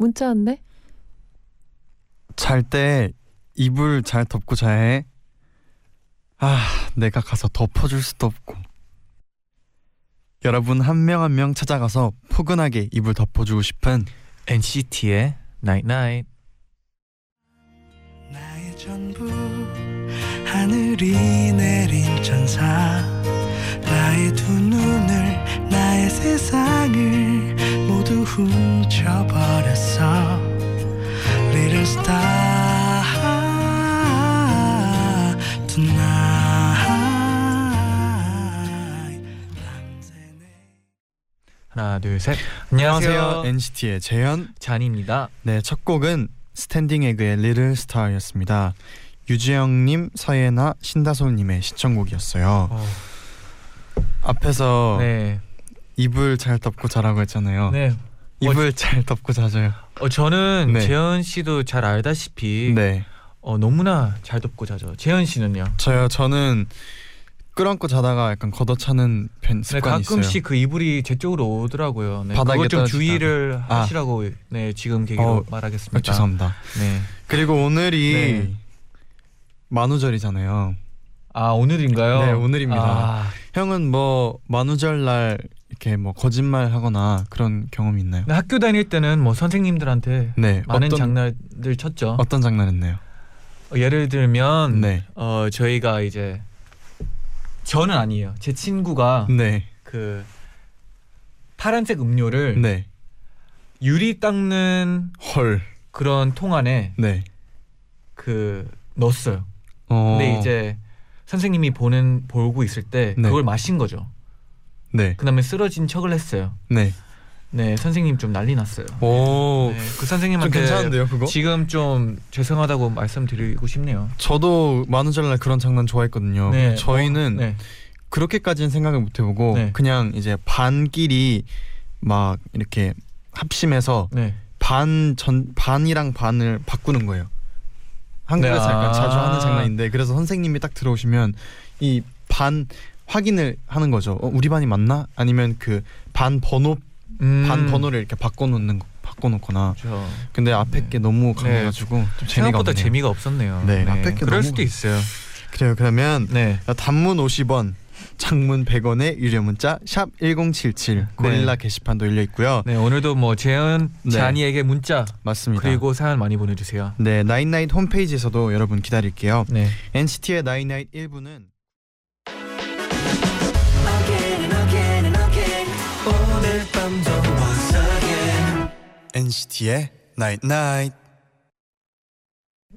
문자 왔네. 잘 때 이불 잘 덮고 자야 해. 아, 내가 가서 덮어줄 수도 없고. 여러분 한 명 한 명 찾아가서 포근하게 이불 덮어주고 싶은 NCT의 Night Night. 나의 전부 하늘이 내린 천사 나의 두 눈을 나의 세상을 모두 훔쳐버렸어 Little star tonight 하나 둘 셋. 안녕하세요. NCT의 재현. 잔입니다. 네, 첫 곡은 스탠딩 에그의 Little Star였습니다. 유지영님, 서예나, 신다솔님의 신청곡이었어요. 어, 앞에서 네. 이불 잘 덮고 자라고 했잖아요. 네. 이불 잘 덮고 자줘요. 어 저는 네. 재현 씨도 잘 알다시피 네, 어 너무나 잘 덮고 자죠. 재현 씨는요? 저요. 저는 끌어안고 자다가 약간 걷어차는 편 네, 습관이 가끔씩 있어요. 그 이불이 제 쪽으로 오더라고요. 네, 바닥에 좀. 주의를 아. 하시라고 네 지금 계기로 어, 말하겠습니다. 아, 죄송합니다. 네. 그리고 오늘이 네. 만우절이잖아요. 아 오늘인가요? 네, 오늘입니다. 아, 형은 뭐 만우절 날 이렇게 뭐 거짓말 하거나 그런 경험이 있나요? 학교 다닐 때는 뭐 선생님들한테 네, 많은 어떤 장난들 쳤죠. 어떤 장난했나요? 어, 예를 들면 네, 어 저희가 이제 저는 아니에요. 제 친구가 네, 그 파란색 음료를 네, 유리 닦는 헐, 그런 통 안에 네. 그 넣었어요. 어, 근데 이제 선생님이 보는 보고 있을 때 네. 그걸 마신 거죠. 네, 그다음에 쓰러진 척을 했어요. 네. 네, 선생님 좀 난리 났어요. 오, 네, 그좀 선생님한테 괜찮은데요, 그거? 지금 좀 죄송하다고 말씀드리고 싶네요. 저도 만우절 날 그런 장난 좋아했거든요. 네, 저희는 네. 그렇게까지는 생각을 못 해보고 네. 그냥 이제 반끼리 막 이렇게 합심해서 네. 반전 반이랑 반을 바꾸는 거예요. 한국에서 네, 약간 아. 자주 하는 장난인데 그래서 선생님이 딱 들어오시면 이 반 확인을 하는 거죠. 어, 우리 반이 맞나? 아니면 그 반 번호 음, 반 번호를 이렇게 바꿔놓는 거- 바꿔놓거나. 그렇죠. 근데 앞에 네. 게 너무 강해가지고 좀 재미가 생각보다 없네요. 재미가 없었네요. 네, 앞에 게 그럴 너무 수도 있어요. 그래요. 그러면 네. 단문 50원, 장문 100원의 유료 문자 샵 #1077 고릴라 게시판도 열려 있고요. 네, 오늘도 뭐 재현 네. 쟈니에게 문자 맞습니다. 그리고 사연 많이 보내 주세요. 네 나인나잇 홈페이지에서도 여러분 기다릴게요. 네. NCT의 나인나잇 1부는 NCT의 night night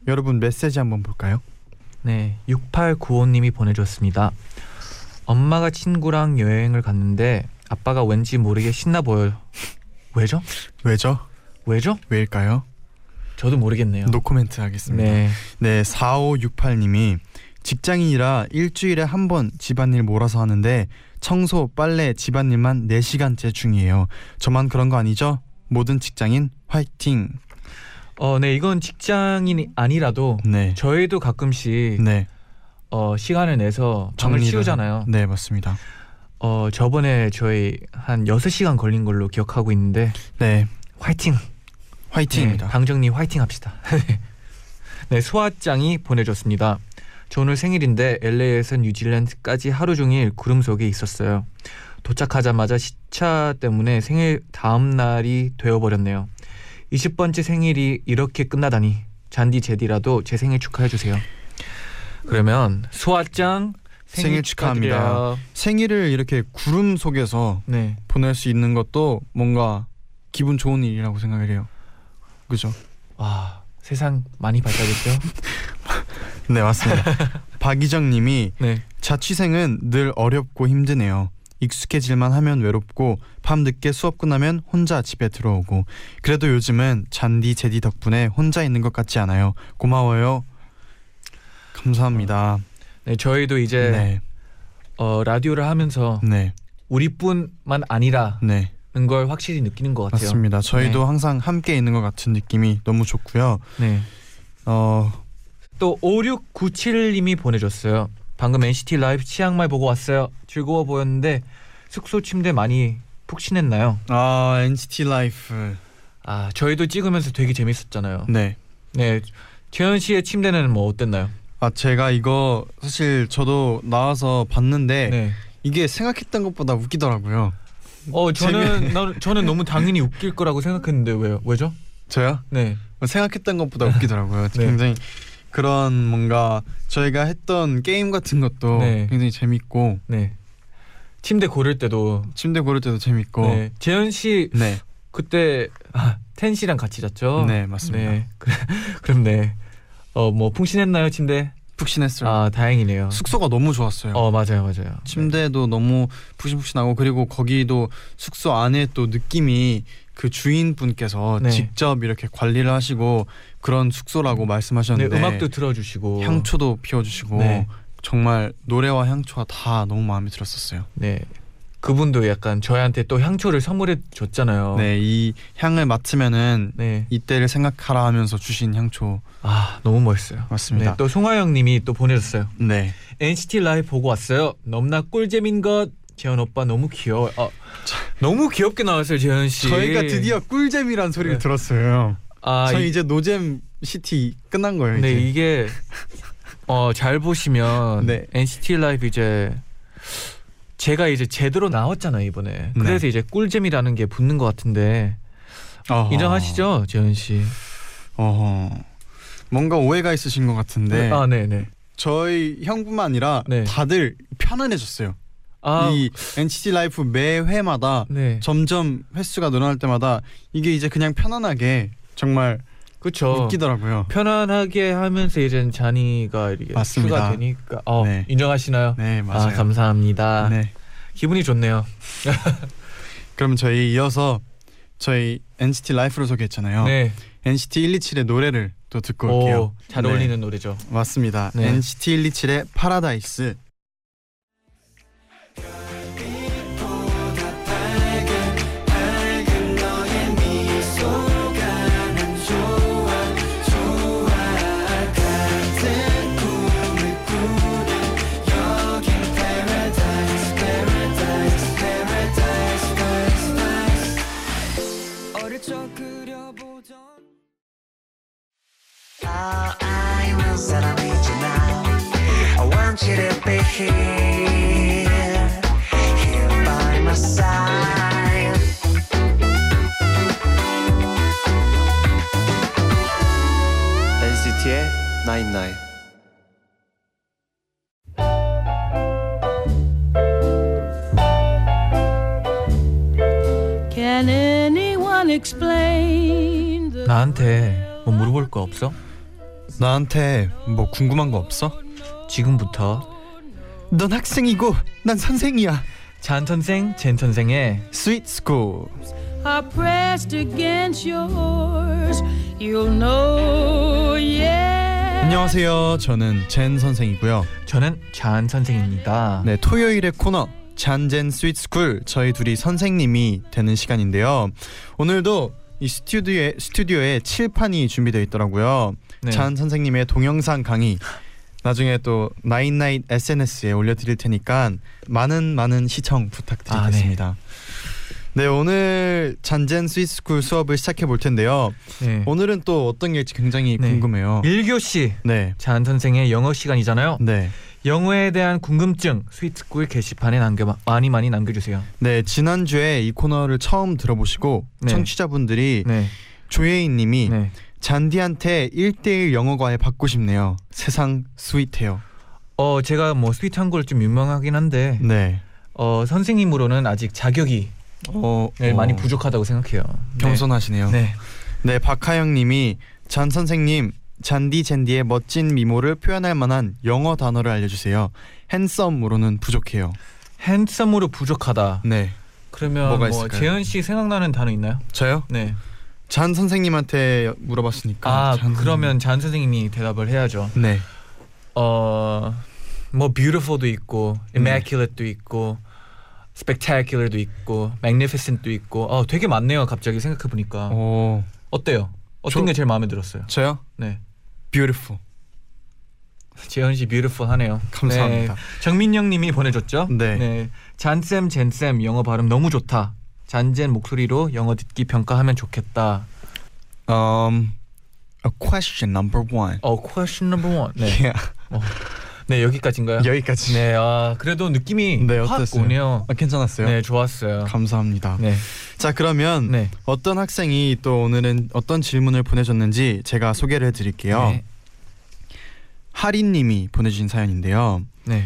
여러분 메시지 한번 볼까요? 네, 6895님이 보내줬습니다. 엄마가 친구랑 여행을 갔는데 아빠가 왠지 모르게 신나 보여요. 왜죠? 왜죠? 왜죠? 왜일까요? 저도 모르겠네요. 노코멘트 하겠습니다. 네, 네, 4568님이 직장인이라 일주일에 한 번 집안일 몰아서 하는데 청소, 빨래, 집안일만 4시간째 중이에요. 저만 그런 거 아니죠? 모든 직장인 화이팅. 어, 네, 이건 직장인이 아니라도 네. 저희도 가끔씩 네. 어, 시간을 내서 방을 정리를- 치우잖아요. 네, 맞습니다. 어, 저번에 저희 한 6시간 걸린 걸로 기억하고 있는데 네. 화이팅. 화이팅입니다. 네, 방정리 화이팅 합시다. 네, 소아짱이 보내줬습니다. 저 오늘 생일인데 LA에서 뉴질랜드까지 하루 종일 구름 속에 있었어요. 도착하자마자 시차 때문에 생일 다음 날이 되어버렸네요. 20번째 생일이 이렇게 끝나다니 잔디 제디라도 제 생일 축하해 주세요. 그러면 소아짱 생일, 생일 축하합니다. 축하드려요. 생일을 이렇게 구름 속에서 네, 보낼 수 있는 것도 뭔가 기분 좋은 일이라고 생각을 해요. 그죠? 와 세상 많이 발달했죠. 네, 맞습니다. 박이정 님이 네, 자취생은 늘 어렵고 힘드네요. 익숙해질만 하면 외롭고 밤 늦게 수업 끝나면 혼자 집에 들어오고 그래도 요즘은 잔디 제디 덕분에 혼자 있는 것 같지 않아요. 고마워요. 감사합니다. 네, 저희도 이제 네, 어, 라디오를 하면서 네, 우리뿐만 아니라는 네, 걸 확실히 느끼는 것 같아요. 맞습니다. 저희도 네. 항상 함께 있는 것 같은 느낌이 너무 좋고요. 네. 어, 또 5697님이 보내줬어요. 방금 NCT 라이브 치앙마이 보고 왔어요. 즐거워 보였는데 숙소 침대 많이 푹신했나요? 아 NCT Life, 아 저희도 찍으면서 되게 재밌었잖아요. 네. 네, 재현 씨의 침대는 뭐 어땠나요? 아 제가 이거 사실 저도 나와서 봤는데 네. 이게 생각했던 것보다 웃기더라고요. 어 저는 나, 저는 너무 당연히 웃길 거라고 생각했는데 왜요? 왜죠? 저요? 네. 생각했던 것보다 웃기더라고요. 네. 굉장히 그런 뭔가 저희가 했던 게임 같은 것도 네. 굉장히 재밌고 네. 침대 고를 때도 침대 고를 때도 재밌고 네. 재현 씨 네, 그때 아, 텐 씨랑 같이 잤죠? 네, 맞습니다. 네. 그럼 네. 어뭐 풍신했나요 침대? 푹신했어요. 아 다행이네요. 숙소가 너무 좋았어요. 어 맞아요 맞아요. 침대도 너무 푹신푹신하고 그리고 거기도 숙소 안에 또 느낌이 그 주인분께서 네. 직접 이렇게 관리를 하시고 그런 숙소라고 네, 말씀하셨는데 음악도 틀어주시고 향초도 피워주시고 네. 정말 노래와 향초가 다 너무 마음에 들었었어요. 네 그분도 약간 저희한테 또 향초를 선물해 줬잖아요. 네, 이 향을 맡으면은 네. 이때를 생각하라 하면서 주신 향초 아 너무 멋있어요. 맞습니다. 네, 또 송하영님이 또 보내줬어요. 네, NCT Life 보고 왔어요. 넘나 꿀잼인 것. 재현 오빠 너무 귀여워. 어, 너무 귀엽게 나왔어요 재현 씨. 저희가 드디어 꿀잼이란 소리를 네. 들었어요. 아, 저희 이- 이제 노잼 시티 끝난 거예요. 네 이제. 이게 어 잘 보시면 네. NCT Life 이제 제가 이제 제대로 나왔잖아요 이번에. 그래서 네. 이제 꿀잼이라는 게 붙는 것 같은데 어허. 인정하시죠 재현 씨? 어허. 뭔가 오해가 있으신 것 같은데 아 네네. 저희 형뿐만 아니라 네. 다들 편안해졌어요. 아 이 NCT Life 매 회마다 네. 점점 횟수가 늘어날 때마다 이게 이제 그냥 편안하게 정말 그렇죠. 웃기더라고요. 편안하게 하면서 이제 잔이가 이렇게 맞습니다. 추가 되니까 어, 네. 인정하시나요? 네 맞아요. 아 감사합니다. 네. 기분이 좋네요. 그럼 저희 이어서 저희 NCT Life로 소개했잖아요. 네. NCT 127의 노래를 또 듣고 올게요. 오, 잘 네. 어울리는 노래죠. 맞습니다. 네. NCT 127의 파라다이스. NCT의 나인나인 Can anyone explain the 나한테 뭐 물어볼 거 없어? 나한테 뭐 궁금한 거 없어? 지금부터 넌 학생이고 난 선생이야. 쟌 선생, 잰 선생의 sweet school. are pressed against yours? You'll know, yeah. 안녕하세요. 저는 잰 선생이고요. 저는 쟌 선생입니다. 네, 토요일의 코너 쟌잰 sweet school 저희 둘이 선생님이 되는 시간인데요. 오늘도 이 스튜디오에 스튜디오에 칠판이 준비되어 있더라고요. 네. 쟌 선생님의 동영상 강의 나중에 또 나인나인 SNS에 올려드릴 테니까 많은 많은 시청 부탁드리겠습니다. 네. 오늘 잔젠 스위스쿨 수업을 시작해 볼 텐데요. 네. 오늘은 또 어떤 게 일지 굉장히 네. 궁금해요. 1교시 네, 잔 선생의 영어 시간이잖아요. 네, 영어에 대한 궁금증 스위트꿀 게시판에 남겨 많이 많이 남겨주세요. 네. 지난 주에 이 코너를 처음 들어보시고 네. 청취자분들이 네, 조예인님이 네. 잔디한테 1대1 영어 과외 받고 싶네요. 세상 스윗해요. 어 제가 뭐 스윗한 걸 좀 유명하긴 한데 네. 어 선생님으로는 아직 자격이 어, 네, 어, 많이 부족하다고 생각해요. 겸손하시네요. 네. 네, 박하영님이 잔 선생님 잔디 젠디의 멋진 미모를 표현할 만한 영어 단어를 알려주세요. 핸섬으로는 부족해요. 핸섬으로 부족하다. 네. 그러면 뭐가 뭐 있을까요? 재현 씨 생각나는 단어 있나요? 저요? 네. 잔 선생님한테 물어봤으니까. 아 잔 그러면 잔 선생님이 대답을 해야죠. 네. 어뭐 beautiful도 있고 immaculate도 있고 spectacular도 있고 magnificent도 있고 어 되게 많네요. 갑자기 생각해 보니까 오. 어때요? 어떤 저- 게 제일 마음에 들었어요? 저요? 네. beautiful. 재현 씨 beautiful 하네요. 감사합니다. 네. 정민영 님이 보내줬죠? 네. 잔쌤 젠쌤 영어 발음 너무 좋다. 잔젠 목소리로 영어 듣기 평가하면 좋겠다. Um a question number one. 어 question number one. 네. Yeah. 네 여기까지인가요? 여기까지. 네. 아 그래도 느낌이 네, 확 어땠어요? 오네요. 아, 괜찮았어요? 네 좋았어요. 감사합니다. 네. 자 그러면 네. 어떤 학생이 또 오늘은 어떤 질문을 보내줬는지 제가 소개를 해드릴게요. 네. 하린님이 보내주신 사연인데요. 네.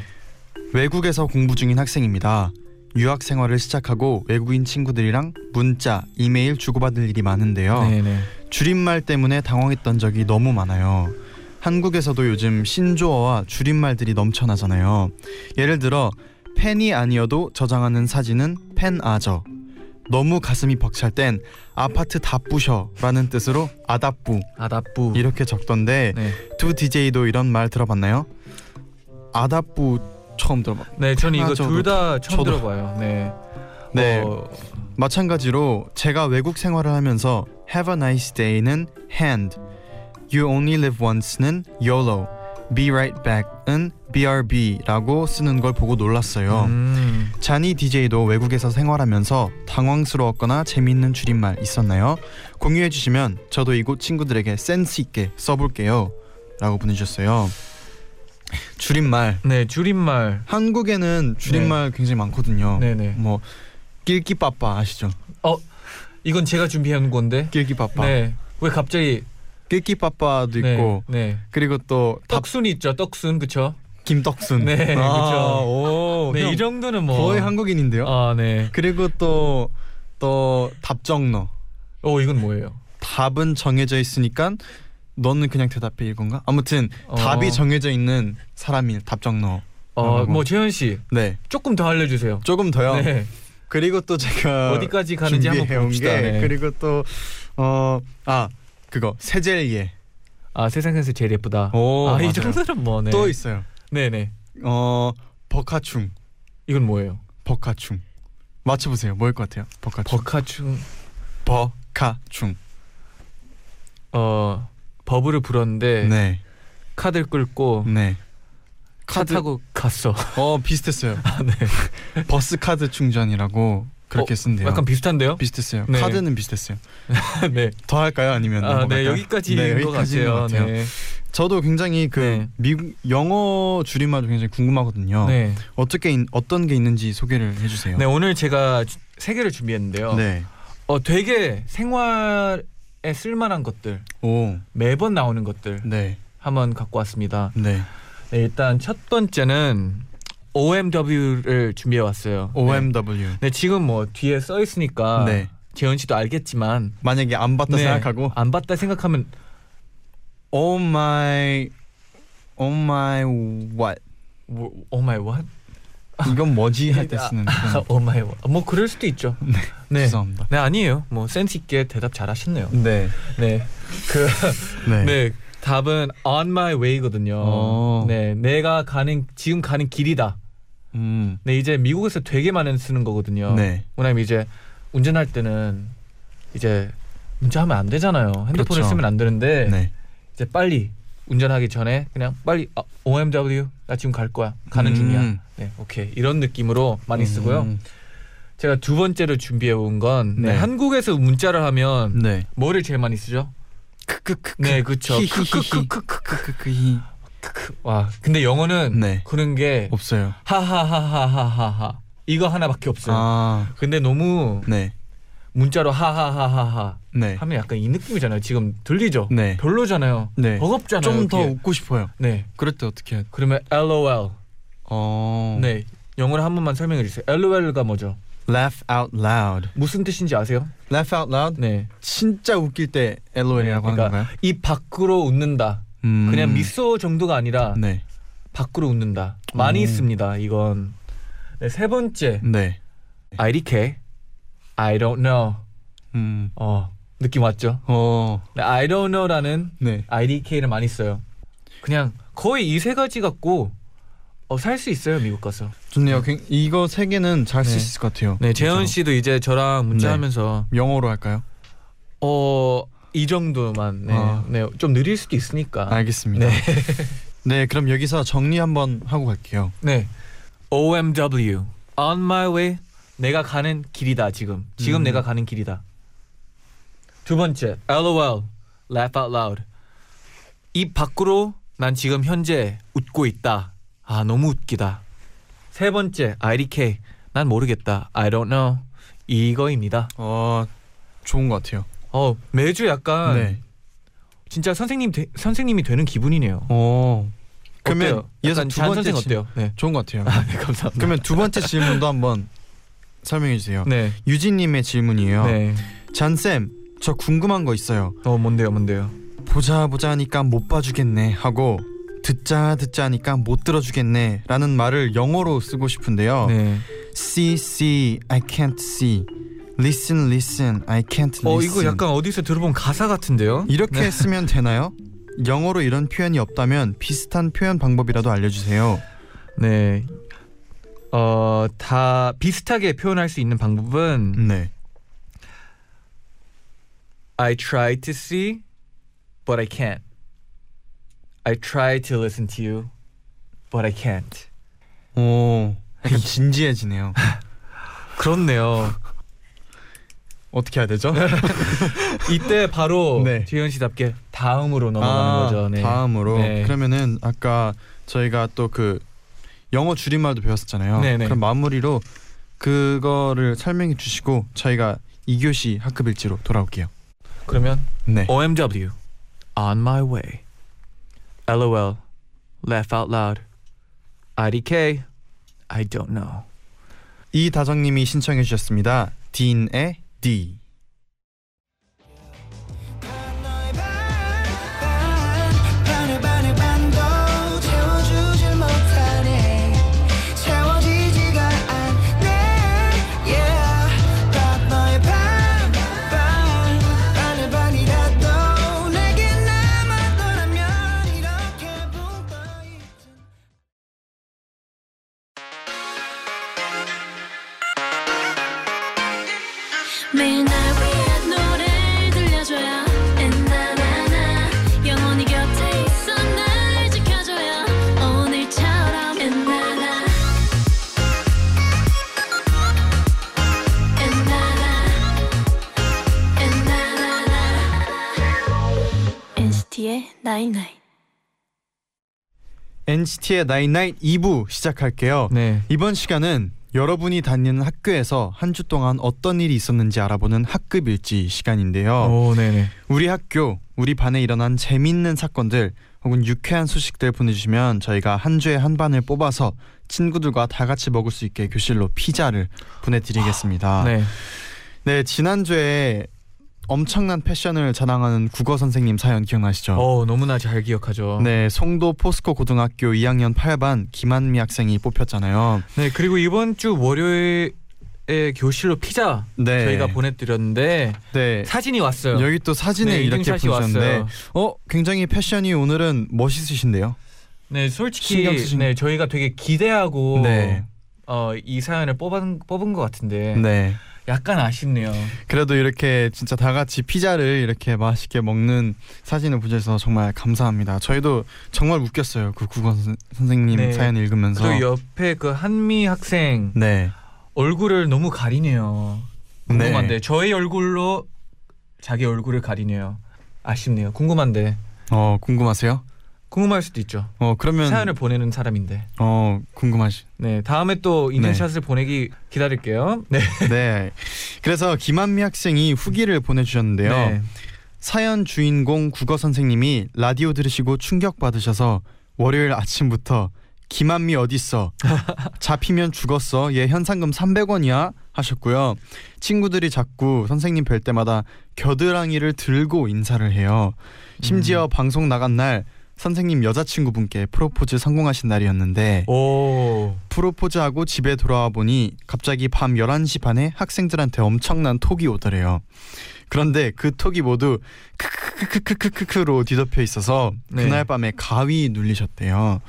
외국에서 공부 중인 학생입니다. 유학 생활을 시작하고 외국인 친구들이랑 문자, 이메일 주고받을 일이 많은데요. 네. 네. 줄임말 때문에 당황했던 적이 너무 많아요. 한국에서도 요즘 신조어와 줄임말들이 넘쳐나잖아요. 예를 들어 펜이 아니어도 저장하는 사진은 펜아저. 너무 가슴이 벅찰 땐 아파트 다 부셔라는 뜻으로 아다뿌 아다뿌. 이렇게 적던데 네. 두 DJ도 이런 말 들어봤나요? 아다뿌 처음 들어봐. 네. 저는 이거 둘 다 처음 저도. 들어봐요. 네. 네. 어, 마찬가지로 제가 외국 생활을 하면서 Have a nice day는 hand, You only live once는 YOLO, Be right back은 BRB라고 쓰는 걸 보고 놀랐어요. 음. 자니 DJ도 외국에서 생활하면서 당황스러웠거나 재미있는 줄임말 있었나요? 공유해 주시면 저도 이곳 친구들에게 센스 있게 써볼게요. 라고 보내주셨어요. 줄임말 네. 줄임말. 한국에는 줄임말 굉장히 많거든요. 네. 네. 뭐 낄끼빠빠 아시죠? 이건 제가 준비한 건데. 낄끼빠빠. 네. 왜 갑자기 낄끼빠빠도 네. 있고 네. 그리고 또 답, 떡순 있죠. 떡순 그쵸? 김떡순. 네, 그쵸. 오, 네, 형이 정도는 뭐 거의 한국인인데요. 아, 네. 그리고 또 또 답정너. 어, 이건 뭐예요? 답은 정해져 있으니까 너는 그냥 대답해 이건가? 아무튼 어. 답이 정해져 있는 사람이 답정너. 어, 하고. 뭐 재현 씨 네. 조금 더 알려 주세요. 조금 더요. 네. 그리고 또 제가 어디까지 가는지 한번 봅시다. 게 네. 그리고 또어아 그거 세젤예 아, 세상에서 제일 예쁘다. 오, 아, 이. 정도는 뭐 네. 또 있어요. 네, 네. 어 버카충 이건 뭐예요? 버카충 맞춰보세요. 뭐일 것 같아요? 버카충 버카충 버카충 어, 버블을 불었는데 네 카드를 끌고 네. 차 카드- 타고 갔어. 어 비슷했어요. 아, 네. 버스 카드 충전이라고 그렇게 어, 쓴대요. 약간 비슷한데요? 비슷했어요. 네. 카드는 비슷했어요. 네. 더 할까요? 아니면 아, 네. 여기까지인 네, 것 같아요. 것 같아요. 네. 저도 굉장히 그 네. 미국 영어 줄임말도 굉장히 궁금하거든요. 네. 어떻게 있- 어떤 게 있는지 소개를 해 주세요. 네, 오늘 제가 주- 세 개를 준비했는데요. 네. 어, 되게 생활에 쓸만한 것들, 오. 매번 나오는 것들 네. 한번 갖고 왔습니다. 네. 네, 일단 첫 번째는 OMW를 준비해 왔어요. 네. OMW. 네, 지금 뭐 뒤에 써 있으니까 네. 재현 씨도 알겠지만 만약에 안 봤다 네, 생각하고 안 봤다 생각하면 Oh my Oh my what 뭐, oh my what? 이건 뭐지 할 때 쓰는 그런 oh my what. 뭐 그럴 수도 있죠. 네. 네. 죄송합니다. 네, 아니에요. 뭐 센스 있게 대답 잘 하셨네요. 네. 네. 그 네. 네. 답은 on my way거든요. 어. 네, 내가 가는 지금 가는 길이다. 음. 네, 이제 미국에서 되게 많이 쓰는 거거든요. 네. 왜냐면 이제 운전할 때는 이제 문자하면 안 되잖아요. 핸드폰을 그렇죠. 쓰면 안 되는데 네. 이제 빨리 운전하기 전에 그냥 빨리 아, OMW 나 지금 갈 거야. 가는 음. 중이야. 네, 오케이. 이런 느낌으로 많이 쓰고요. 음. 제가 두 번째로 준비해 온 건 네, 네. 한국에서 문자를 하면 네. 뭐를 제일 많이 쓰죠? 크크크. 네, 그렇죠. 히히히히. 크크크크. 와, 근데 영어는 네. 그런 게 없어요. 하하하하하하하 이거 하나밖에 없어요. 아. 근데 너무 네. 문자로 하하하하하 네. 하면 약간 이 느낌이잖아요. 지금 들리죠? 네. 별로잖아요. 네. 버겁잖아요. 좀 더. 웃고 싶어요. 네. 그럴 때 어떻게 돼? 그러면 LOL. 어. 네. 영어로 한 번만 설명해 주세요. LOL가 뭐죠? Laugh out loud. 무슨 뜻인지 아세요? Laugh out loud. 네. 진짜 웃길 때 LOL이라고 그러니까 하는 건가요? 입 밖으로 웃는다. 음. 그냥 미소 정도가 아니라 네. 밖으로 웃는다. 많이 음. 있습니다. 이건. 네, 세 번째 네. IDK I don't know. 음. 어 느낌 왔죠? 어. 네, I don't know라는 네. IDK를 많이 써요. 그냥 거의 이 세 가지 갖고 어, 살 수 있어요 미국 가서. 좋네요. 굉- 이거 세 개는 잘 쓸수 네. 있을 것 같아요. 네 재현 진짜로. 씨도 이제 저랑 문자하면서 영어로 할까요? 어 이 정도만 네, 아. 네, 좀 느릴 수도 있으니까. 알겠습니다. 네. 네, 그럼 여기서 정리 한번 하고 갈게요. 네. OMW on my way 내가 가는 길이다 지금. 지금 음. 내가 가는 길이다. 두 번째 LOL laugh out loud 입 밖으로 난 지금 현재 웃고 있다. 아 너무 웃기다. 세 번째 IDK 난 모르겠다. I don't know 이거입니다. 어, 좋은 것 같아요. 어 매주 약간 네. 진짜 선생님 되, 선생님이 되는 기분이네요. 어. 그러면? 이어서 두잔 번째 어때요? 네. 좋은 것 같아요. 아, 네 감사합니다. 그러면 두 번째 질문도 한번 설명해 주세요. 네. 유진님의 질문이에요. 네. 잔 쌤, 저 궁금한 거 있어요. 어 뭔데요, 뭔데요? 보자 보자 하니까 못 봐주겠네 하고 듣자 듣자 하니까 못 들어주겠네 라는 말을 영어로 쓰고 싶은데요. 네. See, see, I can't see. Listen, listen, I can't listen. 어 이거 약간 어디서 들어본 가사 같은데요? 이렇게 네. 쓰면 되나요? 영어로 이런 표현이 없다면 비슷한 표현 방법이라도 알려주세요. 네. 어, 다 비슷하게 표현할 수 있는 방법은 네. I try to see but I can't. I try to listen to you but I can't. 오, 약간 진지해지네요. 그렇네요. 어떻게 해야 되죠? 이때 바로 네. 지현 씨답게 다음으로 넘어가는 거죠. 네. 다음으로 네. 그러면은 아까 저희가 또 그 영어 줄임말도 배웠었잖아요. 네네. 그럼 마무리로 그거를 설명해 주시고 저희가 2교시 학급 일지로 돌아올게요. 그러면 네. OMW on my way. LOL laugh out loud. IDK I don't know. 이다정님이 신청해 주셨습니다. 딘의 d NCT의 나인나잇 2부 시작할게요. 네. 이번 시간은 여러분이 다니는 학교에서 한 주 동안 어떤 일이 있었는지 알아보는 학급 일지 시간인데요. 오, 네네. 우리 학교, 우리 반에 일어난 재밌는 사건들 혹은 유쾌한 소식들 보내주시면 저희가 한 주에 한 반을 뽑아서 친구들과 다 같이 먹을 수 있게 교실로 피자를 보내드리겠습니다. 네. 네, 지난 주에 엄청난 패션을 자랑하는 국어 선생님 사연 기억나시죠? 어, 너무나 잘 기억하죠. 네, 송도 포스코 고등학교 2학년 8반 김한미 학생이 뽑혔잖아요. 네, 그리고 이번 주 월요일 에 교실로 피자 네, 저희가 보내드렸는데 네. 사진이 왔어요. 여기 또 사진에 네, 이렇게 보셨는데. 어 굉장히 패션이 오늘은 멋있으신데요. 네, 솔직히 쓰신- 네 저희가 되게 기대하고 네, 어, 이 사연을 뽑은 뽑은 것 같은데 네. 약간 아쉽네요. 그래도 이렇게 진짜 다 같이 피자를 이렇게 맛있게 먹는 사진을 보셔서 정말 감사합니다. 저희도 정말 웃겼어요. 그 국어 선- 선생님 네. 사연 읽으면서. 그리고 옆에 그 한미 학생 네. 얼굴을 너무 가리네요. 궁금한데 네. 저희 얼굴로 자기 얼굴을 가리네요. 아쉽네요. 궁금한데 어 궁금하세요? 궁금할 수도 있죠. 어 그러면 사연을 보내는 사람인데. 어 궁금하시. 네, 다음에 또 인증샷을 보내기 기다릴게요. 네. 네. 그래서 김한미 학생이 후기를 보내주셨는데요. 네. 사연 주인공 국어 선생님이 라디오 들으시고 충격 받으셔서 월요일 아침부터 김한미 어딨어? 잡히면 죽었어. 얘 현상금 300원이야 하셨고요. 친구들이 자꾸 선생님 뵐 때마다 겨드랑이를 들고 인사를 해요. 심지어 방송 나간 날 선생님 여자친구분께 프로포즈 성공하신 날이었는데 오. 프로포즈하고 집에 돌아와 보니 갑자기 밤 11시 반에 학생들한테 엄청난 톡이 오더래요. 그런데 그 톡이 모두 크크크크크크크로 뒤덮여 있어서 네. 그날 밤에 가위 눌리셨대요.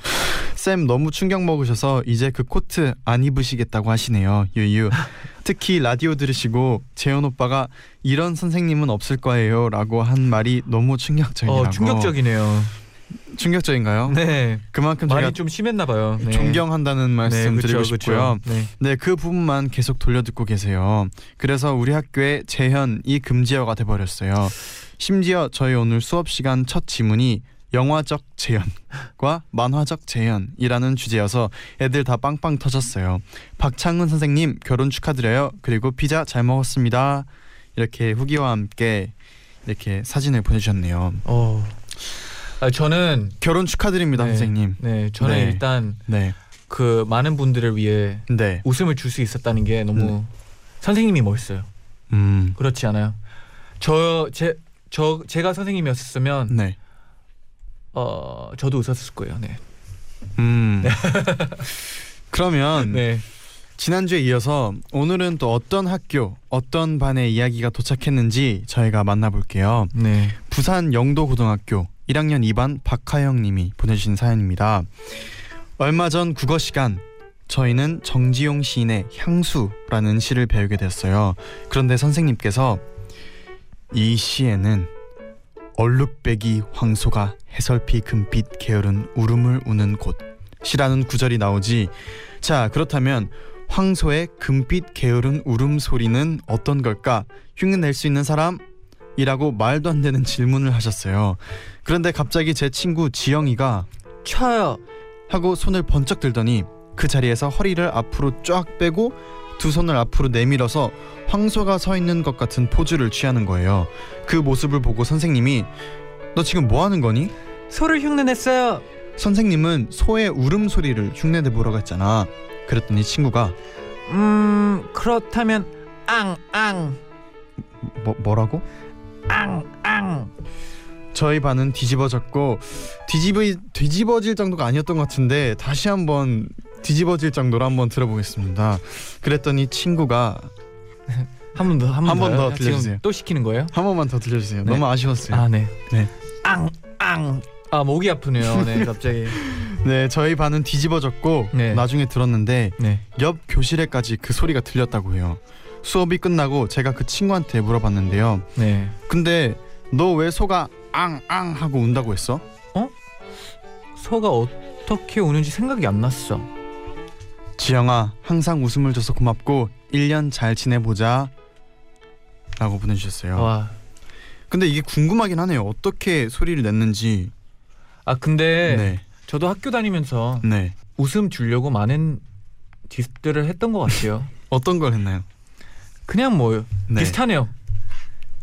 쌤 너무 충격 먹으셔서 이제 그 코트 안 입으시겠다고 하시네요. 유유. 특히 라디오 들으시고 재현 오빠가 이런 선생님은 없을 거예요라고 한 말이 너무 충격적이라고. 어, 충격적이네요. 충격적인가요? 네. 그만큼 제가 좀 심했나 봐요. 네. 존경한다는 말씀 네, 드리고 그쵸, 싶고요. 그쵸. 네. 네, 그 부분만 계속 돌려듣고 계세요. 그래서 우리 학교에 재현이 금지어가 돼 버렸어요. 심지어 저희 오늘 수업 시간 첫 지문이 영화적 재현과 만화적 재현이라는 주제여서 애들 다 빵빵 터졌어요. 박창훈 선생님 결혼 축하드려요. 그리고 피자 잘 먹었습니다. 이렇게 후기와 함께 이렇게 사진을 보내주셨네요. 어. 아, 저는 결혼 축하드립니다, 네. 선생님. 네, 저는 네. 일단 네, 그 많은 분들을 위해 네, 웃음을 줄 수 있었다는 게 너무 네. 선생님이 멋있어요. 음, 그렇지 않아요? 저 제 저 제가 선생님이었으면 네, 어 저도 웃었을 거예요. 네. 음. 그러면 네. 지난주에 이어서 오늘은 또 어떤 학교, 어떤 반의 이야기가 도착했는지 저희가 만나볼게요. 네. 부산 영도고등학교 1학년 2반 박하영 님이 보내주신 사연입니다. 얼마 전 국어 시간 저희는 정지용 시인의 향수라는 시를 배우게 됐어요. 그런데 선생님께서 이 시에는 얼룩배기 황소가 해설피 금빛 게으른 울음을 우는 곳이라는 구절이 나오지. 자 그렇다면 황소의 금빛 게으른 울음 소리는 어떤 걸까? 흉내 낼 수 있는 사람? 이라고 말도 안 되는 질문을 하셨어요. 그런데 갑자기 제 친구 지영이가 쳐요. 하고 손을 번쩍 들더니 그 자리에서 허리를 앞으로 쫙 빼고 두 손을 앞으로 내밀어서 황소가 서 있는 것 같은 포즈를 취하는 거예요. 그 모습을 보고 선생님이 너 지금 뭐 하는 거니? 소를 흉내냈어요. 선생님은 소의 울음소리를 흉내내 보라고 했잖아. 그랬더니 친구가 음 그렇다면 앙앙 뭐, 뭐라고? 앙앙 저희 반은 뒤집어졌고 뒤집어 뒤집어질 정도가 아니었던 것 같은데 다시 한번 뒤집어질 정도로 한번 들어보겠습니다. 그랬더니 친구가 한 번 더 한번더더 들려주세요. 또 시키는 거예요? 한 번만 더 들려주세요. 네. 너무 아쉬웠어요. 아 네. 네. 앙앙 아 목이 아프네요. 네 갑자기. 네, 저희 반은 뒤집어졌고 네. 나중에 들었는데 네. 옆 교실에까지 그 소리가 들렸다고 해요. 수업이 끝나고 제가 그 친구한테 물어봤는데요. 네. 근데 너 왜 소가 앙앙 하고 운다고 했어? 소가 어떻게 우는지 생각이 안 났어. 지영아, 항상 웃음을 줘서 고맙고 1년 잘 지내보자. 라고 보내주셨어요. 와. 근데 이게 궁금하긴 하네요. 어떻게 소리를 냈는지. 아 근데 네, 저도 학교 다니면서 네. 웃음 주려고 많은 디스들을 했던 것 같아요. 어떤 걸 했나요? 그냥 뭐 네. 비슷하네요.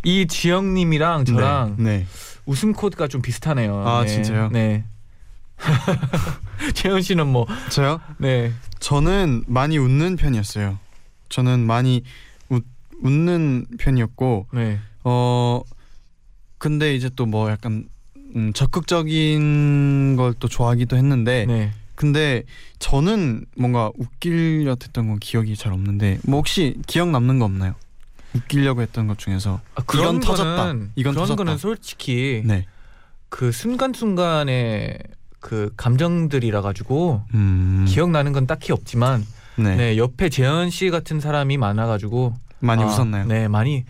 이 지영님이랑 저랑 네. 네. 웃음 코드가 좀 비슷하네요. 아, 네. 진짜요? 네. 재현 씨는 뭐 저요? 네. 저는 많이 웃는 편이었어요. 저는 많이 웃, 웃는 편이었고 네. 어 근데 이제 또 뭐 약간 음, 적극적인 걸 또 좋아하기도 했는데 네. 근데 저는 뭔가 웃기려 했던 건 기억이 잘 없는데 뭐 혹시 기억 남는 거 없나요? 웃기려고 했던 것 중에서 아, 그런 이건 터졌다. 거는 이건 그런 터졌다. 거는 솔직히 네. 그 순간순간의 그 감정들이라 가지고 음. 기억나는 건 딱히 없지만 네. 네. 옆에 재현 씨 같은 사람이 많아 가지고 많이 아, 웃었나요? 네, 많이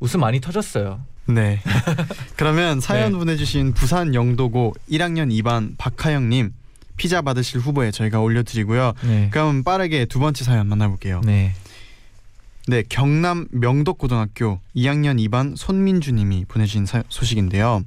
웃음 많이 터졌어요. 네. 그러면 사연 네. 보내주신 부산 영도고 1학년 2반 박하영님 피자 받으실 후보에 저희가 올려드리고요. 네. 그럼 빠르게 두 번째 사연 만나볼게요. 네. 네, 경남 명덕고등학교 2학년 2반 손민주님이 보내신 사, 소식인데요.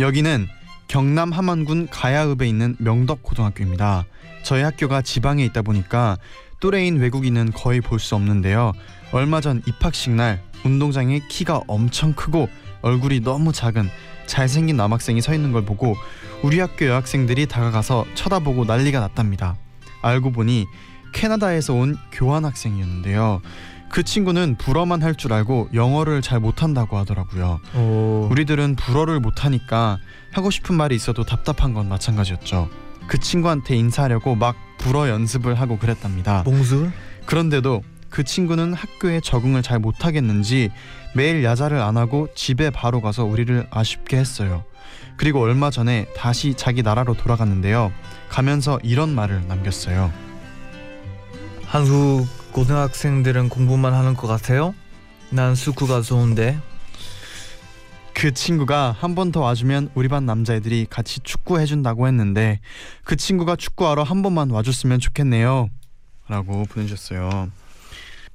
여기는 경남 함안군 가야읍에 있는 명덕고등학교입니다. 저희 학교가 지방에 있다 보니까 또래인 외국인은 거의 볼 수 없는데요. 얼마 전 입학식 날 운동장에 키가 엄청 크고 얼굴이 너무 작은 잘생긴 남학생이 서 있는 걸 보고 우리 학교 여학생들이 다가가서 쳐다보고 난리가 났답니다. 알고 보니 캐나다에서 온 교환 학생이었는데요. 그 친구는 불어만 할 줄 알고 영어를 잘 못한다고 하더라고요. 오. 우리들은 불어를 못하니까 하고 싶은 말이 있어도 답답한 건 마찬가지였죠. 그 친구한테 인사하려고 막 불어 연습을 하고 그랬답니다. 봉술? 그런데도 그 친구는 학교에 적응을 잘 못하겠는지 매일 야자를 안 하고 집에 바로 가서 우리를 아쉽게 했어요. 그리고 얼마 전에 다시 자기 나라로 돌아갔는데요. 가면서 이런 말을 남겼어요. 한국 고등학생들은 공부만 하는 것 같아요? 난 수쿠가 좋은데. 그 친구가 한 번 더 와주면 우리 반 남자애들이 같이 축구 해준다고 했는데 그 친구가 축구하러 한 번만 와줬으면 좋겠네요. 라고 보내주셨어요.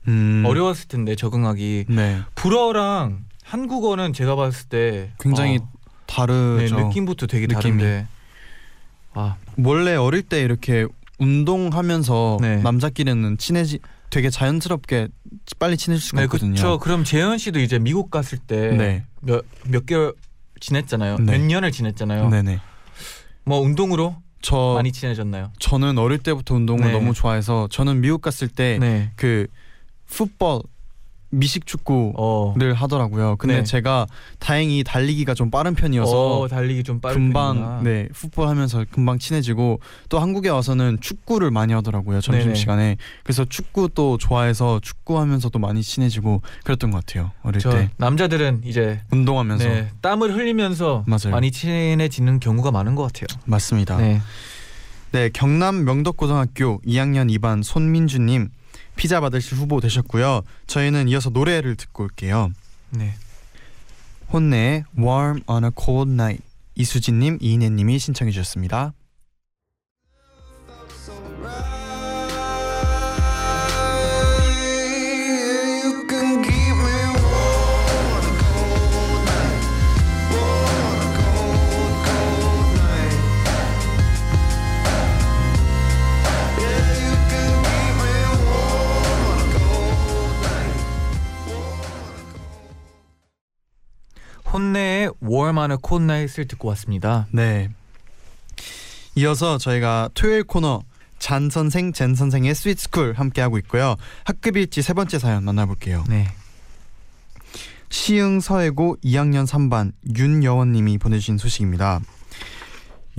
음, 어려웠을 텐데 적응하기. 네, 불어랑 한국어는 제가 봤을 때 굉장히 어, 네, 다르죠. 느낌부터 되게 느낌이. 다른데. 아, 원래 어릴 때 이렇게 운동하면서 네. 남자끼리는 친해지 되게 자연스럽게 빨리 친해질 수가 네, 있거든요. 그렇죠. 그럼 재현 씨도 이제 미국 갔을 때 네, 몇몇 개월 지냈잖아요. 네. 몇 년을 지냈잖아요. 네네. 뭐 운동으로 저 많이 친해졌나요? 저는 어릴 때부터 운동을 네. 너무 좋아해서 저는 미국 갔을 때 네. 그 풋볼 미식 축구를 어. 하더라고요. 근데 네. 제가 다행히 달리기가 좀 빠른 편이어서 어, 달리기 좀 빠른 금방 편이구나. 네 풋볼 하면서 금방 친해지고 또 한국에 와서는 축구를 많이 하더라고요 점심. 시간에 그래서 축구 또 좋아해서 축구 하면서도 많이 친해지고 그랬던 것 같아요 어릴 저때 남자들은 이제 운동하면서 네, 땀을 흘리면서 맞아요. 많이 친해지는 경우가 많은 것 같아요. 맞습니다. 네. 네, 경남 명덕고등학교 2학년 2반 손민주님 피자 받으실 후보 되셨고요. 저희는 이어서 노래를 듣고 올게요. 네. 혼내의 Warm on a Cold Night 이수진님, 이인혜님이 신청해 주셨습니다. HONNE의 Warm on a Cold Night을 듣고 왔습니다. 네. 이어서 저희가 토요일 코너 쟌 선생, 잰 선생의 sweet school 함께 하고 있고요. 학급 일지 세 번째 사연 만나볼게요. 네. 시흥 서해고 2학년 3반 윤여원님이 보내주신 소식입니다.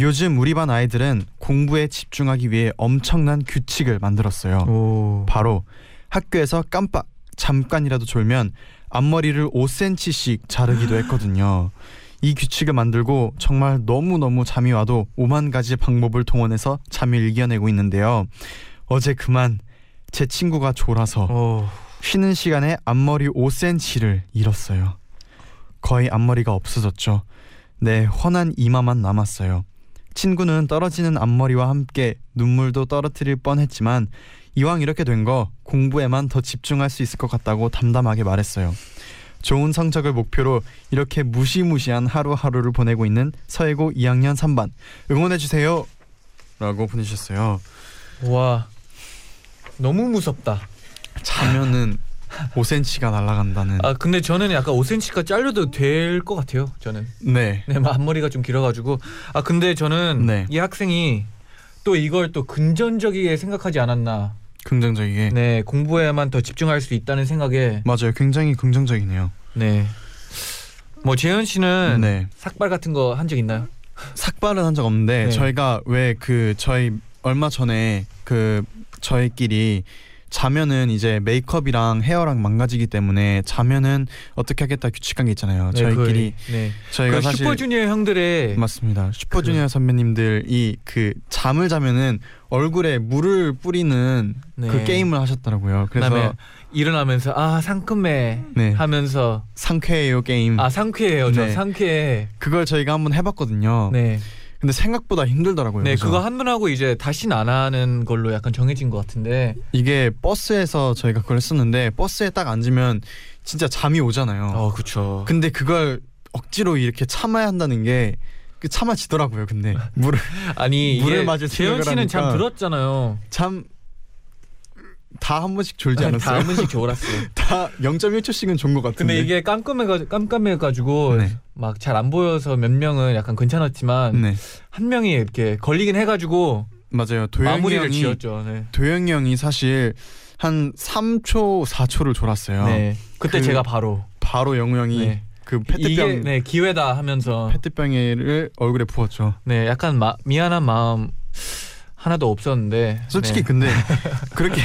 요즘 우리 반 아이들은 공부에 집중하기 위해 엄청난 규칙을 만들었어요. 오. 바로 학교에서 깜빡 잠깐이라도 졸면 앞머리를 5cm씩 자르기도 했거든요. 이 규칙을 만들고 정말 너무너무 잠이 와도 오만 가지 방법을 동원해서 잠을 이겨내고 있는데요. 어제 그만 제 친구가 졸아서 오. 쉬는 시간에 앞머리 5cm를 잃었어요. 거의 앞머리가 없어졌죠. 네, 훤한 이마만 남았어요. 친구는 떨어지는 앞머리와 함께 눈물도 떨어뜨릴 뻔했지만 이왕 이렇게 된 거 공부에만 더 집중할 수 있을 것 같다고 담담하게 말했어요. 좋은 성적을 목표로 이렇게 무시무시한 하루하루를 보내고 있는 서해고 2학년 3반 응원해 주세요. 라고 보내주셨어요. 와. 너무 무섭다. 자면은 5cm가 날아간다는. 아 근데 저는 약간 5cm가 잘려도 될 것 같아요. 저는. 네. 네, 뭐 앞머리가 좀 길어가지고. 아 근데 저는 네. 이 학생이 또 이걸 또 금전적이게 생각하지 않았나. 긍정적이게. 네, 공부에만 더 집중할 수 있다는 생각에. 맞아요. 굉장히 긍정적이네요. 네. 뭐 재현 씨는 네. 삭발 같은 거 한 적 있나요? 삭발은 한 적 없는데 네. 저희가 왜 그 저희 얼마 전에 그 저희끼리 자면은 이제 메이크업이랑 헤어랑 망가지기 때문에 자면은 어떻게 하겠다 규칙한 게 있잖아요. 네, 저희끼리 그, 네. 저희가 그 사실 슈퍼주니어 형들의 맞습니다. 슈퍼주니어 선배님들이 그 잠을 자면은 얼굴에 물을 뿌리는 네. 그 게임을 하셨더라고요. 그래서 일어나면서 아 상큼해 네. 하면서 상쾌해요 게임. 아 상쾌해요 저 네. 상쾌해 그걸 저희가 한번 해봤거든요. 네, 근데 생각보다 힘들더라고요. 네 그래서 그거 한 번 하고 이제 다시는 안 하는 걸로 약간 정해진 것 같은데 이게 버스에서 저희가 그걸 했었는데 버스에 딱 앉으면 진짜 잠이 오잖아요. 어 그쵸 근데 그걸 억지로 이렇게 참아야 한다는 게그 참아지더라고요. 근데 물을 아니 물을 맞을 재현 씨는 참 하니까. 들었잖아요 참 다 한 번씩 졸지 않았어요? 다 한 번씩 졸았어요 다 0.1초씩은 존 것 같은데. 근데 이게 깜깜해가 깜깜해가지고 네. 막잘 안 보여서 몇 명은 약간 괜찮았지만 네 한 명이 이렇게 걸리긴 해가지고 맞아요. 도영이 마무리를 형이 지었죠 네. 도영이 형이 사실 한 3초 4초를 졸았어요. 네. 그때 그- 제가 바로 바로 영우 형이 네. 그 페트병 네 기회다 하면서 페트병을 얼굴에 부었죠. 네 약간 마, 미안한 마음 하나도 없었는데 솔직히 네, 근데 그렇게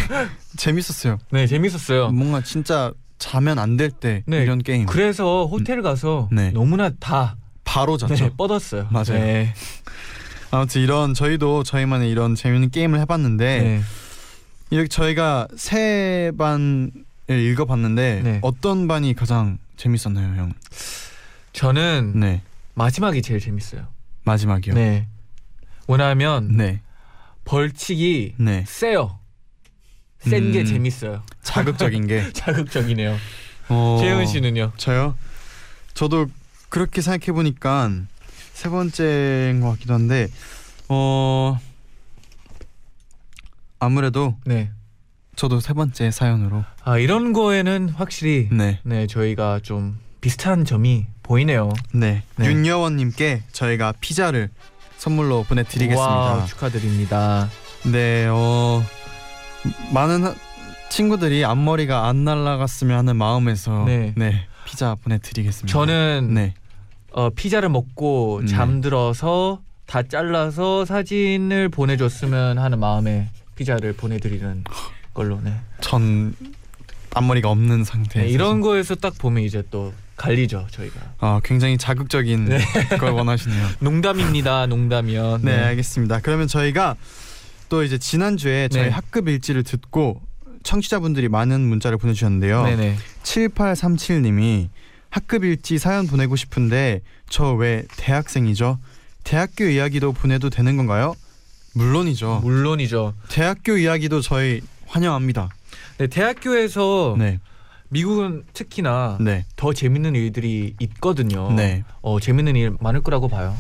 재밌었어요. 네 재밌었어요. 뭔가 진짜 자면 안 될때 네, 이런 게임 그래서 호텔 가서 네. 너무나 다 바로 잤죠. 네, 뻗었어요. 맞아요. 네. 아무튼 이런 저희도 저희만의 이런 재밌는 게임을 해봤는데 네. 이렇게 저희가 세 반을 읽어봤는데 네. 어떤 반이 가장 재밌었나요, 형? 저는 네 마지막이 제일 재밌어요. 마지막이요. 네. 왜냐하면 네. 벌칙이 네. 세요. 센게 음. 재밌어요. 자극적인 게. 자극적이네요. 어, 재현 씨는요? 저요? 저도 그렇게 생각해 보니까 세 번째인 것 같기도 한데 어 아무래도 네. 저도 세 번째 사연으로 아 이런 거에는 확실히 네. 네 저희가 좀 비슷한 점이 보이네요. 네. 네. 윤여원님께 저희가 피자를 선물로 보내드리겠습니다. wow, 축하드립니다. 네, 어 많은 하- 친구들이 앞머리가 안 날라갔으면 하는 마음에서 네. 네, 피자 보내드리겠습니다. 저는 네, 어, 피자를 먹고 네. 잠들어서 다 잘라서 사진을 보내줬으면 하는 마음에 피자를 보내드리는 걸로. 네. 전 앞머리가 없는 상태. 네, 이런 거에서 딱 보면 이제 또 갈리죠 저희가. 아 굉장히 자극적인 네. 걸 원하시네요. 농담입니다, 농담이요. 네, 알겠습니다. 그러면 저희가 또 이제 지난 주에 저희 네. 학급 일지를 듣고 청취자분들이 많은 문자를 보내주셨는데요. 네네. 7837님이 학급 일지 사연 보내고 싶은데 저 왜 대학생이죠? 대학교 이야기도 보내도 되는 건가요? 물론이죠. 물론이죠. 대학교 이야기도 저희 환영합니다. 네, 대학교에서 네, 미국은 특히나 네, 더 재밌는 일들이 있거든요. 네. 어 재밌는 일 많을 거라고 봐요.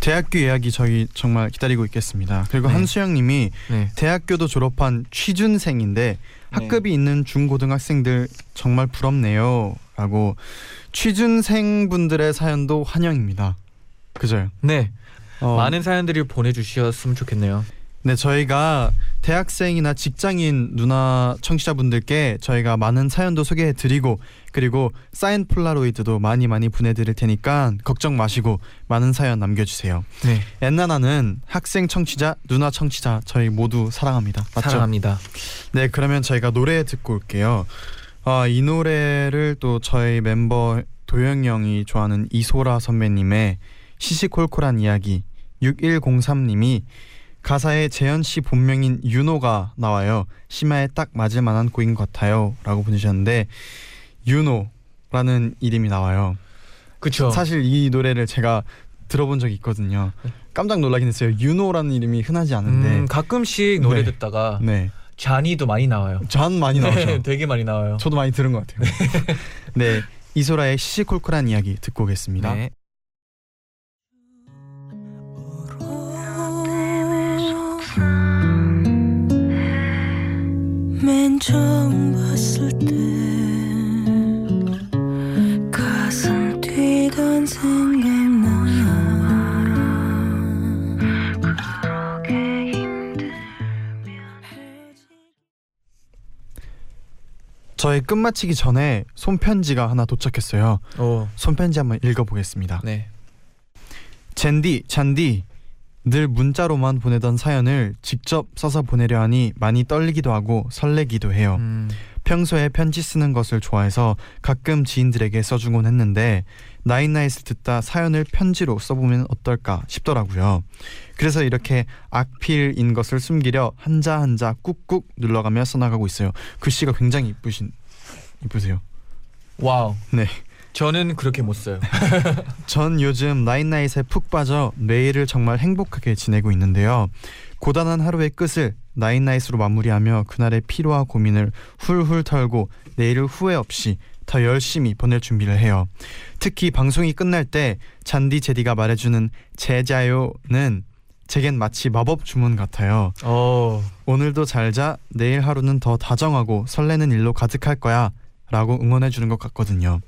대학교 이야기 저희 정말 기다리고 있겠습니다. 그리고 네. 한수영님이 네. 대학교도 졸업한 취준생인데 학급이 있는 중고등학생들 정말 부럽네요.라고 취준생 분들의 사연도 환영입니다. 그죠? 네. 어, 많은 사연들을 보내주셨으면 좋겠네요. 네 저희가 대학생이나 직장인 누나 청취자분들께 저희가 많은 사연도 소개해 드리고 그리고 사인 폴라로이드도 많이 많이 보내 드릴 테니까 걱정 마시고 많은 사연 남겨 주세요. 네. 엔나나는 학생 청취자, 누나 청취자 저희 모두 사랑합니다. 맞죠? 사랑합니다. 네 그러면 저희가 노래 듣고 올게요. 아, 이 노래를 또 저희 멤버 도영 형이 좋아하는 이소라 선배님의 시시콜콜한 이야기 6103님이 가사에 재현 씨 본명인 윤호가 나와요. 심야에 딱 맞을 만한 곡인 것 같아요라고 보내주셨는데 윤호라는 이름이 나와요. 그렇죠. 사실 이 노래를 제가 들어본 적이 있거든요. 깜짝 놀라긴 했어요. 윤호라는 이름이 흔하지 않은데. 음, 가끔씩 노래 네. 듣다가 네. 잔이도 많이 나와요. 전 많이 나오죠. 되게 많이 나와요. 저도 많이 들은 것 같아요. 네, 이소라의 시시콜콜한 이야기 듣고 오겠습니다. 네. 맨 처음 봤을 때 가슴 뛰던 생각나 저희 끝마치기 전에 손편지가 하나 도착했어요. 오. 손편지 한번 읽어보겠습니다. 네. 젠디, 잔디 늘 문자로만 보내던 사연을 직접 써서 보내려 하니 많이 떨리기도 하고 설레기도 해요. 음. 평소에 편지 쓰는 것을 좋아해서 가끔 지인들에게 써주곤 했는데 나인나잇을 듣다 사연을 편지로 써보면 어떨까 싶더라고요. 그래서 이렇게 악필인 것을 숨기려 한자 한자 꾹꾹 눌러가며 써나가고 있어요. 글씨가 굉장히 이쁘신 이쁘세요. wow. 네. 저는 그렇게 못 써요. 전 요즘 나인나잇에 푹 빠져 매일을 정말 행복하게 지내고 있는데요. 고단한 하루의 끝을 나인나잇으로 마무리하며 그날의 피로와 고민을 훌훌 털고 내일을 후회 없이 더 열심히 보낼 준비를 해요. 특히 방송이 끝날 때 쟌디 잰디가 말해주는 잘 자요는 제겐 마치 마법 주문 같아요. 어. 오늘도 잘 자 내일 하루는 더 다정하고 설레는 일로 가득할 거야 라고 응원해 주는 것 같거든요.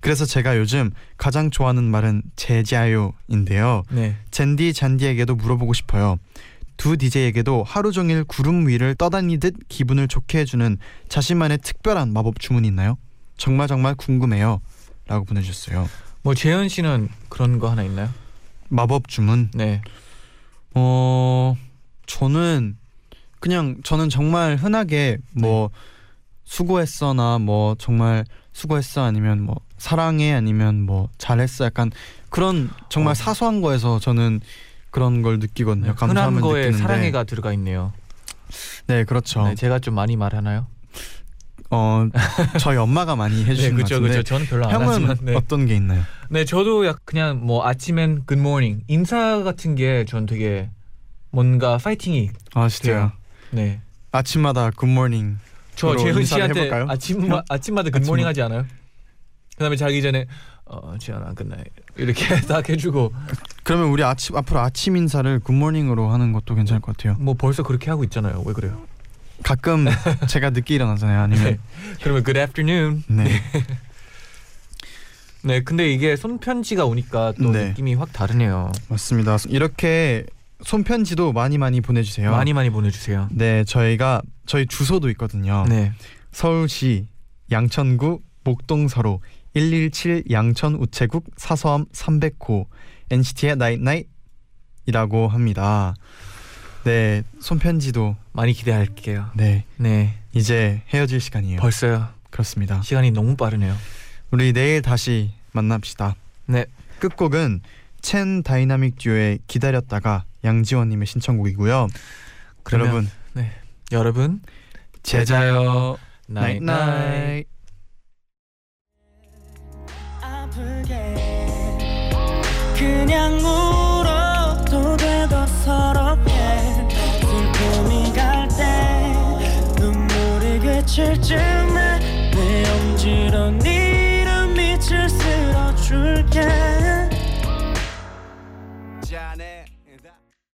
그래서 제가 요즘 가장 좋아하는 말은 제자요인데요. 네. 젠디 잔디에게도 물어보고 싶어요. 두 DJ에게도 하루 종일 구름 위를 떠다니듯 기분을 좋게 해주는 자신만의 특별한 마법 주문이 있나요? 정말 정말 궁금해요. 라고 보내주셨어요. 뭐 재현 씨는 그런 거 하나 있나요? 마법 주문. 네. 어 저는 그냥 저는 정말 흔하게 뭐 수고했어나 뭐 정말 수고했어 아니면 뭐 사랑해 아니면 뭐 잘했어 약간 그런 정말 어. 사소한 거에서 저는 그런 걸 느끼거든요. 네, 흔한 감사함을 거에 느끼는데. 사랑해가 들어가 있네요. 네 그렇죠. 네, 제가 좀 많이 말하나요? 어 저희 엄마가 많이 해주시는 것 그렇죠, 같은데 그렇죠. 저는 별로 안 형은 하지만. 네. 어떤 게 있나요? 네, 저도 약 그냥 뭐 아침엔 굿모닝 인사 같은 게 전 되게 뭔가 파이팅이 아 진짜요? 돼요. 네. 아침마다 good morning. 저 인사를 씨한테 해볼까요? 아침마 아침마다 good morning 하지 않아요? 그다음에 자기 전에 어 재현아 good night 이렇게 딱 해주고 그러면 우리 아침 앞으로 아침 인사를 good morning으로 하는 것도 괜찮을 것 같아요. 뭐 벌써 그렇게 하고 있잖아요. 왜 그래요? 가끔 제가 늦게 일어나잖아요. 아니면 네. 그러면 good afternoon. 네. 네, 근데 이게 손편지가 오니까 또 네. 느낌이 확 다르네요. 맞습니다. 이렇게 손편지도 많이 많이 보내주세요. 많이 많이 보내주세요. 네, 저희가 저희 주소도 있거든요. 네, 서울시 양천구 목동서로 117 양천 우체국 사서함 300호 NCT의 나잇나잇이라고 합니다. 네, 손편지도 많이 기대할게요. 네 네, 이제 헤어질 시간이에요. 벌써요. 그렇습니다. 시간이 너무 빠르네요. 우리 내일 다시 만납시다. 네, 끝곡은 첸 다이나믹 듀오의 기다렸다가 양지원님의 신청곡이고요. 그러면 여러분. 여러분. 잘 자요. night night 아프게 그냥 울어도 되고 서럽게 슬픔이 갈 때 눈물이 그칠 쯤에 내 엄지로 이름 밑을 쓸어줄게